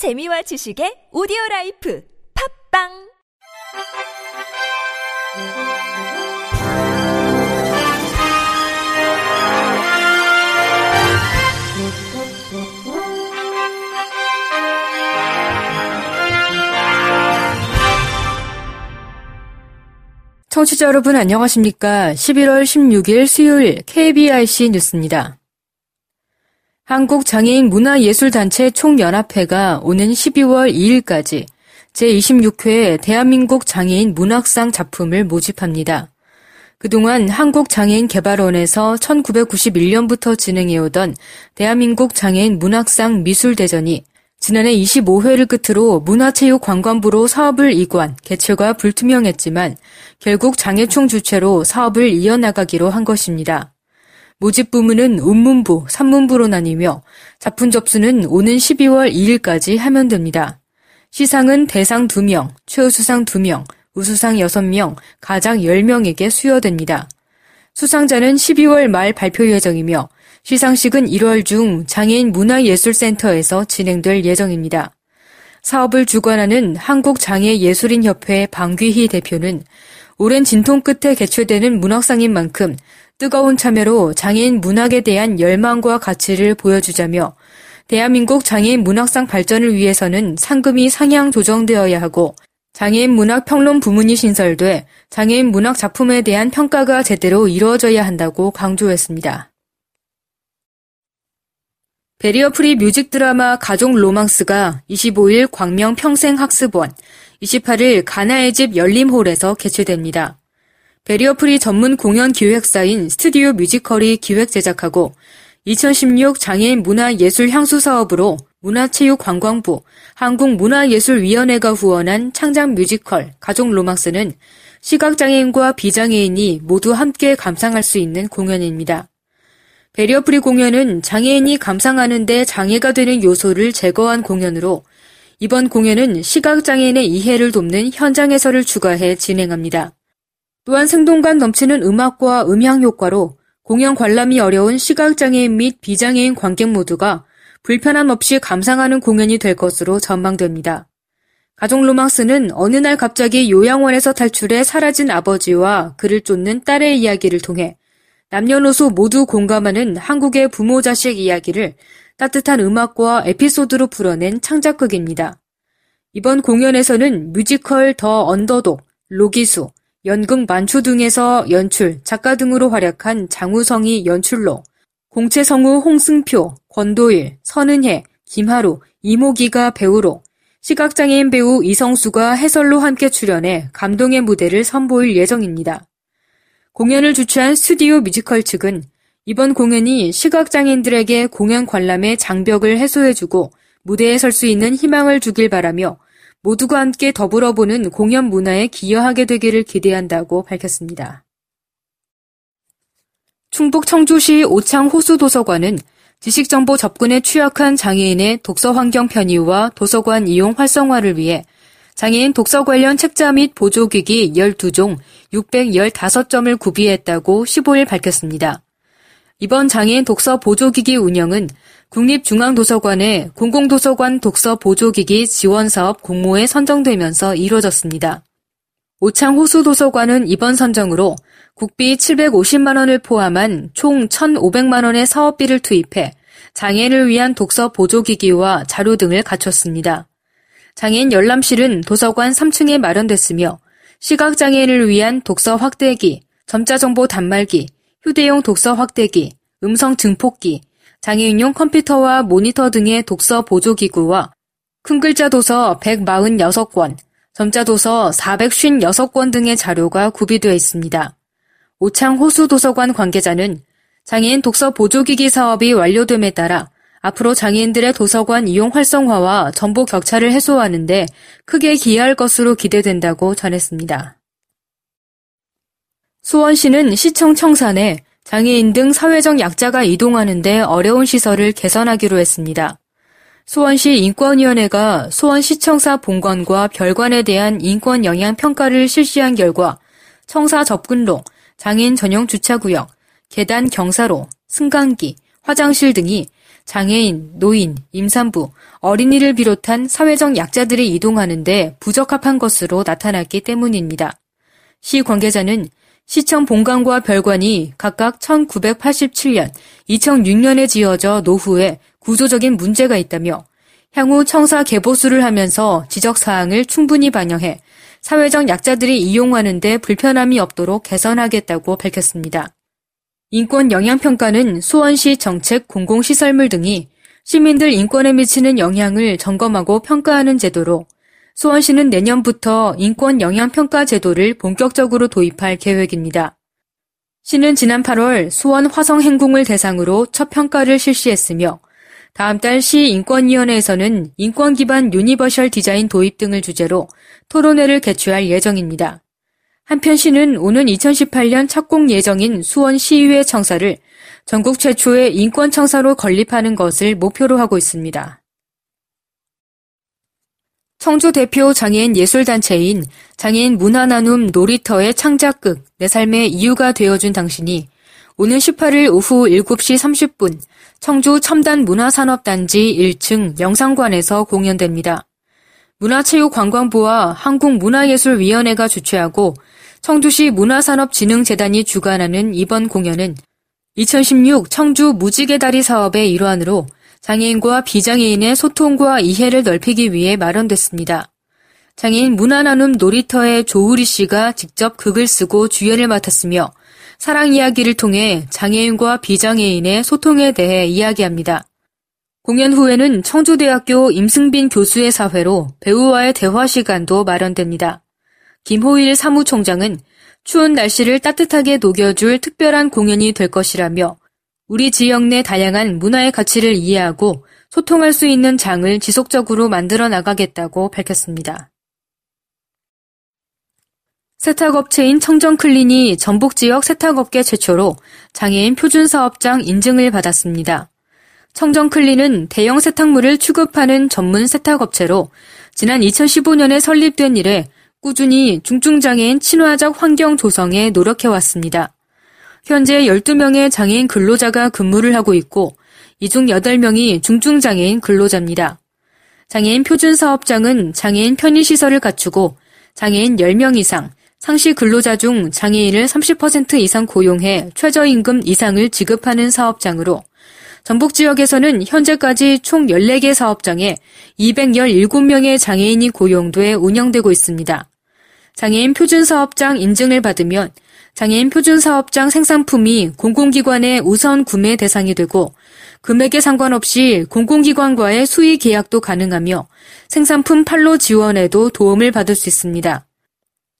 재미와 지식의 오디오 라이프 팝빵 청취자 여러분 안녕하십니까? 11월 16일 수요일 KBIC 뉴스입니다. 한국장애인 문화예술단체 총연합회가 오는 12월 2일까지 제26회 대한민국 장애인 문학상 작품을 모집합니다. 그동안 한국장애인개발원에서 1991년부터 진행해오던 대한민국 장애인 문학상 미술대전이 지난해 25회를 끝으로 문화체육관광부로 사업을 이관, 개최가 불투명했지만 결국 장애총 주최로 사업을 이어나가기로 한 것입니다. 모집 부문은 운문부, 산문부로 나뉘며 작품 접수는 오는 12월 2일까지 하면 됩니다. 시상은 대상 2명, 최우수상 2명, 우수상 6명, 가장 10명에게 수여됩니다. 수상자는 12월 말 발표 예정이며 시상식은 1월 중 장애인 문화예술센터에서 진행될 예정입니다. 사업을 주관하는 한국장애예술인협회 방귀희 대표는 오랜 진통 끝에 개최되는 문학상인 만큼 뜨거운 참여로 장애인 문학에 대한 열망과 가치를 보여주자며 대한민국 장애인 문학상 발전을 위해서는 상금이 상향 조정되어야 하고 장애인 문학 평론 부문이 신설돼 장애인 문학 작품에 대한 평가가 제대로 이루어져야 한다고 강조했습니다. 베리어 프리 뮤직 드라마 가족 로망스가 25일 광명 평생학습원, 28일 가나의 집 열림홀에서 개최됩니다. 베리어 프리 전문 공연 기획사인 스튜디오 뮤지컬이 기획 제작하고 2016 장애인 문화예술 향수 사업으로 문화체육관광부, 한국문화예술위원회가 후원한 창작 뮤지컬 가족 로망스는 시각장애인과 비장애인이 모두 함께 감상할 수 있는 공연입니다. 베리어프리 공연은 장애인이 감상하는데 장애가 되는 요소를 제거한 공연으로 이번 공연은 시각장애인의 이해를 돕는 현장 해설을 추가해 진행합니다. 또한 생동감 넘치는 음악과 음향 효과로 공연 관람이 어려운 시각장애인 및 비장애인 관객 모두가 불편함 없이 감상하는 공연이 될 것으로 전망됩니다. 가족 로망스는 어느 날 갑자기 요양원에서 탈출해 사라진 아버지와 그를 쫓는 딸의 이야기를 통해 남녀노소 모두 공감하는 한국의 부모 자식 이야기를 따뜻한 음악과 에피소드로 풀어낸 창작극입니다. 이번 공연에서는 뮤지컬 더 언더독, 로기수, 연극 만초 등에서 연출, 작가 등으로 활약한 장우성이 연출로 공채성우 홍승표, 권도일, 선은혜, 김하루, 이모기가 배우로 시각장애인 배우 이성수가 해설로 함께 출연해 감동의 무대를 선보일 예정입니다. 공연을 주최한 스튜디오 뮤지컬 측은 이번 공연이 시각장애인들에게 공연 관람의 장벽을 해소해주고 무대에 설 수 있는 희망을 주길 바라며 모두가 함께 더불어 보는 공연 문화에 기여하게 되기를 기대한다고 밝혔습니다. 충북 청주시 오창 호수도서관은 지식정보 접근에 취약한 장애인의 독서 환경 편의와 도서관 이용 활성화를 위해 장애인 독서 관련 책자 및 보조기기 12종 615점을 구비했다고 15일 밝혔습니다. 이번 장애인 독서 보조기기 운영은 국립중앙도서관의 공공도서관 독서 보조기기 지원사업 공모에 선정되면서 이루어졌습니다. 오창 호수도서관은 이번 선정으로 국비 750만원을 포함한 총 1,500만원의 사업비를 투입해 장애인을 위한 독서 보조기기와 자료 등을 갖췄습니다. 장애인 열람실은 도서관 3층에 마련됐으며 시각장애인을 위한 독서 확대기, 점자정보 단말기, 휴대용 독서 확대기, 음성 증폭기, 장애인용 컴퓨터와 모니터 등의 독서 보조기구와 큰 글자 도서 146권, 점자 도서 456권 등의 자료가 구비되어 있습니다. 오창 호수 도서관 관계자는 장애인 독서 보조기기 사업이 완료됨에 따라 앞으로 장애인들의 도서관 이용 활성화와 정보 격차를 해소하는데 크게 기여할 것으로 기대된다고 전했습니다. 수원시는 시청 청산에 장애인 등 사회적 약자가 이동하는데 어려운 시설을 개선하기로 했습니다. 수원시 인권위원회가 수원시청사 본관과 별관에 대한 인권 영향 평가를 실시한 결과 청사 접근로, 장애인 전용 주차구역, 계단 경사로, 승강기, 화장실 등이 장애인, 노인, 임산부, 어린이를 비롯한 사회적 약자들이 이동하는데 부적합한 것으로 나타났기 때문입니다. 시 관계자는 시청 본관과 별관이 각각 1987년, 2006년에 지어져 노후에 구조적인 문제가 있다며 향후 청사 개보수를 하면서 지적 사항을 충분히 반영해 사회적 약자들이 이용하는데 불편함이 없도록 개선하겠다고 밝혔습니다. 인권 영향평가는 수원시 정책 공공시설물 등이 시민들 인권에 미치는 영향을 점검하고 평가하는 제도로 수원시는 내년부터 인권 영향 평가 제도를 본격적으로 도입할 계획입니다. 시는 지난 8월 수원 화성 행궁을 대상으로 첫 평가를 실시했으며 다음 달 시 인권위원회에서는 인권 기반 유니버셜 디자인 도입 등을 주제로 토론회를 개최할 예정입니다. 한편 시는 오는 2018년 착공 예정인 수원 시의회 청사를 전국 최초의 인권 청사로 건립하는 것을 목표로 하고 있습니다. 청주 대표 장애인 예술단체인 장애인 문화나눔 놀이터의 창작극 내 삶의 이유가 되어준 당신이 오는 18일 오후 7시 30분 청주 첨단 문화산업단지 1층 영상관에서 공연됩니다. 문화체육관광부와 한국문화예술위원회가 주최하고 청주시 문화산업진흥재단이 주관하는 이번 공연은 2016 청주 무지개 다리 사업의 일환으로 장애인과 비장애인의 소통과 이해를 넓히기 위해 마련됐습니다. 장애인 문화나눔 놀이터의 조우리 씨가 직접 극을 쓰고 주연을 맡았으며 사랑 이야기를 통해 장애인과 비장애인의 소통에 대해 이야기합니다. 공연 후에는 청주대학교 임승빈 교수의 사회로 배우와의 대화 시간도 마련됩니다. 김호일 사무총장은 추운 날씨를 따뜻하게 녹여줄 특별한 공연이 될 것이라며 우리 지역 내 다양한 문화의 가치를 이해하고 소통할 수 있는 장을 지속적으로 만들어 나가겠다고 밝혔습니다. 세탁업체인 청정클린이 전북 지역 세탁업계 최초로 장애인 표준사업장 인증을 받았습니다. 청정클린은 대형 세탁물을 취급하는 전문 세탁업체로 지난 2015년에 설립된 이래 꾸준히 중증장애인 친화적 환경 조성에 노력해왔습니다. 현재 12명의 장애인 근로자가 근무를 하고 있고 이 중 8명이 중증장애인 근로자입니다. 장애인 표준 사업장은 장애인 편의시설을 갖추고 장애인 10명 이상, 상시 근로자 중 장애인을 30% 이상 고용해 최저임금 이상을 지급하는 사업장으로 전북 지역에서는 현재까지 총 14개 사업장에 217명의 장애인이 고용돼 운영되고 있습니다. 장애인 표준사업장 인증을 받으면 장애인 표준사업장 생산품이 공공기관의 우선 구매 대상이 되고 금액에 상관없이 공공기관과의 수의 계약도 가능하며 생산품 판로 지원에도 도움을 받을 수 있습니다.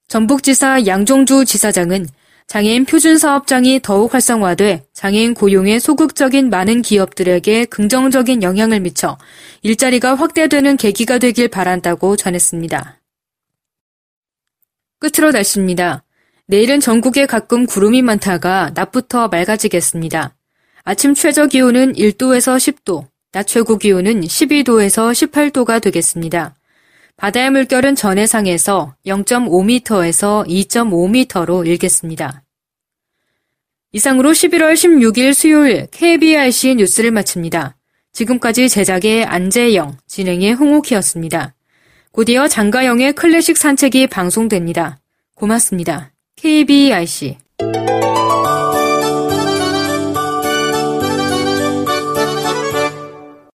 전북지사 양종주 지사장은 장애인 표준사업장이 더욱 활성화돼 장애인 고용에 소극적인 많은 기업들에게 긍정적인 영향을 미쳐 일자리가 확대되는 계기가 되길 바란다고 전했습니다. 끝으로 날씨입니다. 내일은 전국에 가끔 구름이 많다가 낮부터 맑아지겠습니다. 아침 최저 기온은 1도에서 10도, 낮 최고 기온은 12도에서 18도가 되겠습니다. 바다의 물결은 전해상에서 0.5m에서 2.5m로 일겠습니다. 이상으로 11월 16일 수요일 KBRC 뉴스를 마칩니다. 지금까지 제작의 안재영, 진행의 홍옥희였습니다. 곧이어 장가영의 클래식 산책이 방송됩니다. 고맙습니다. KBRC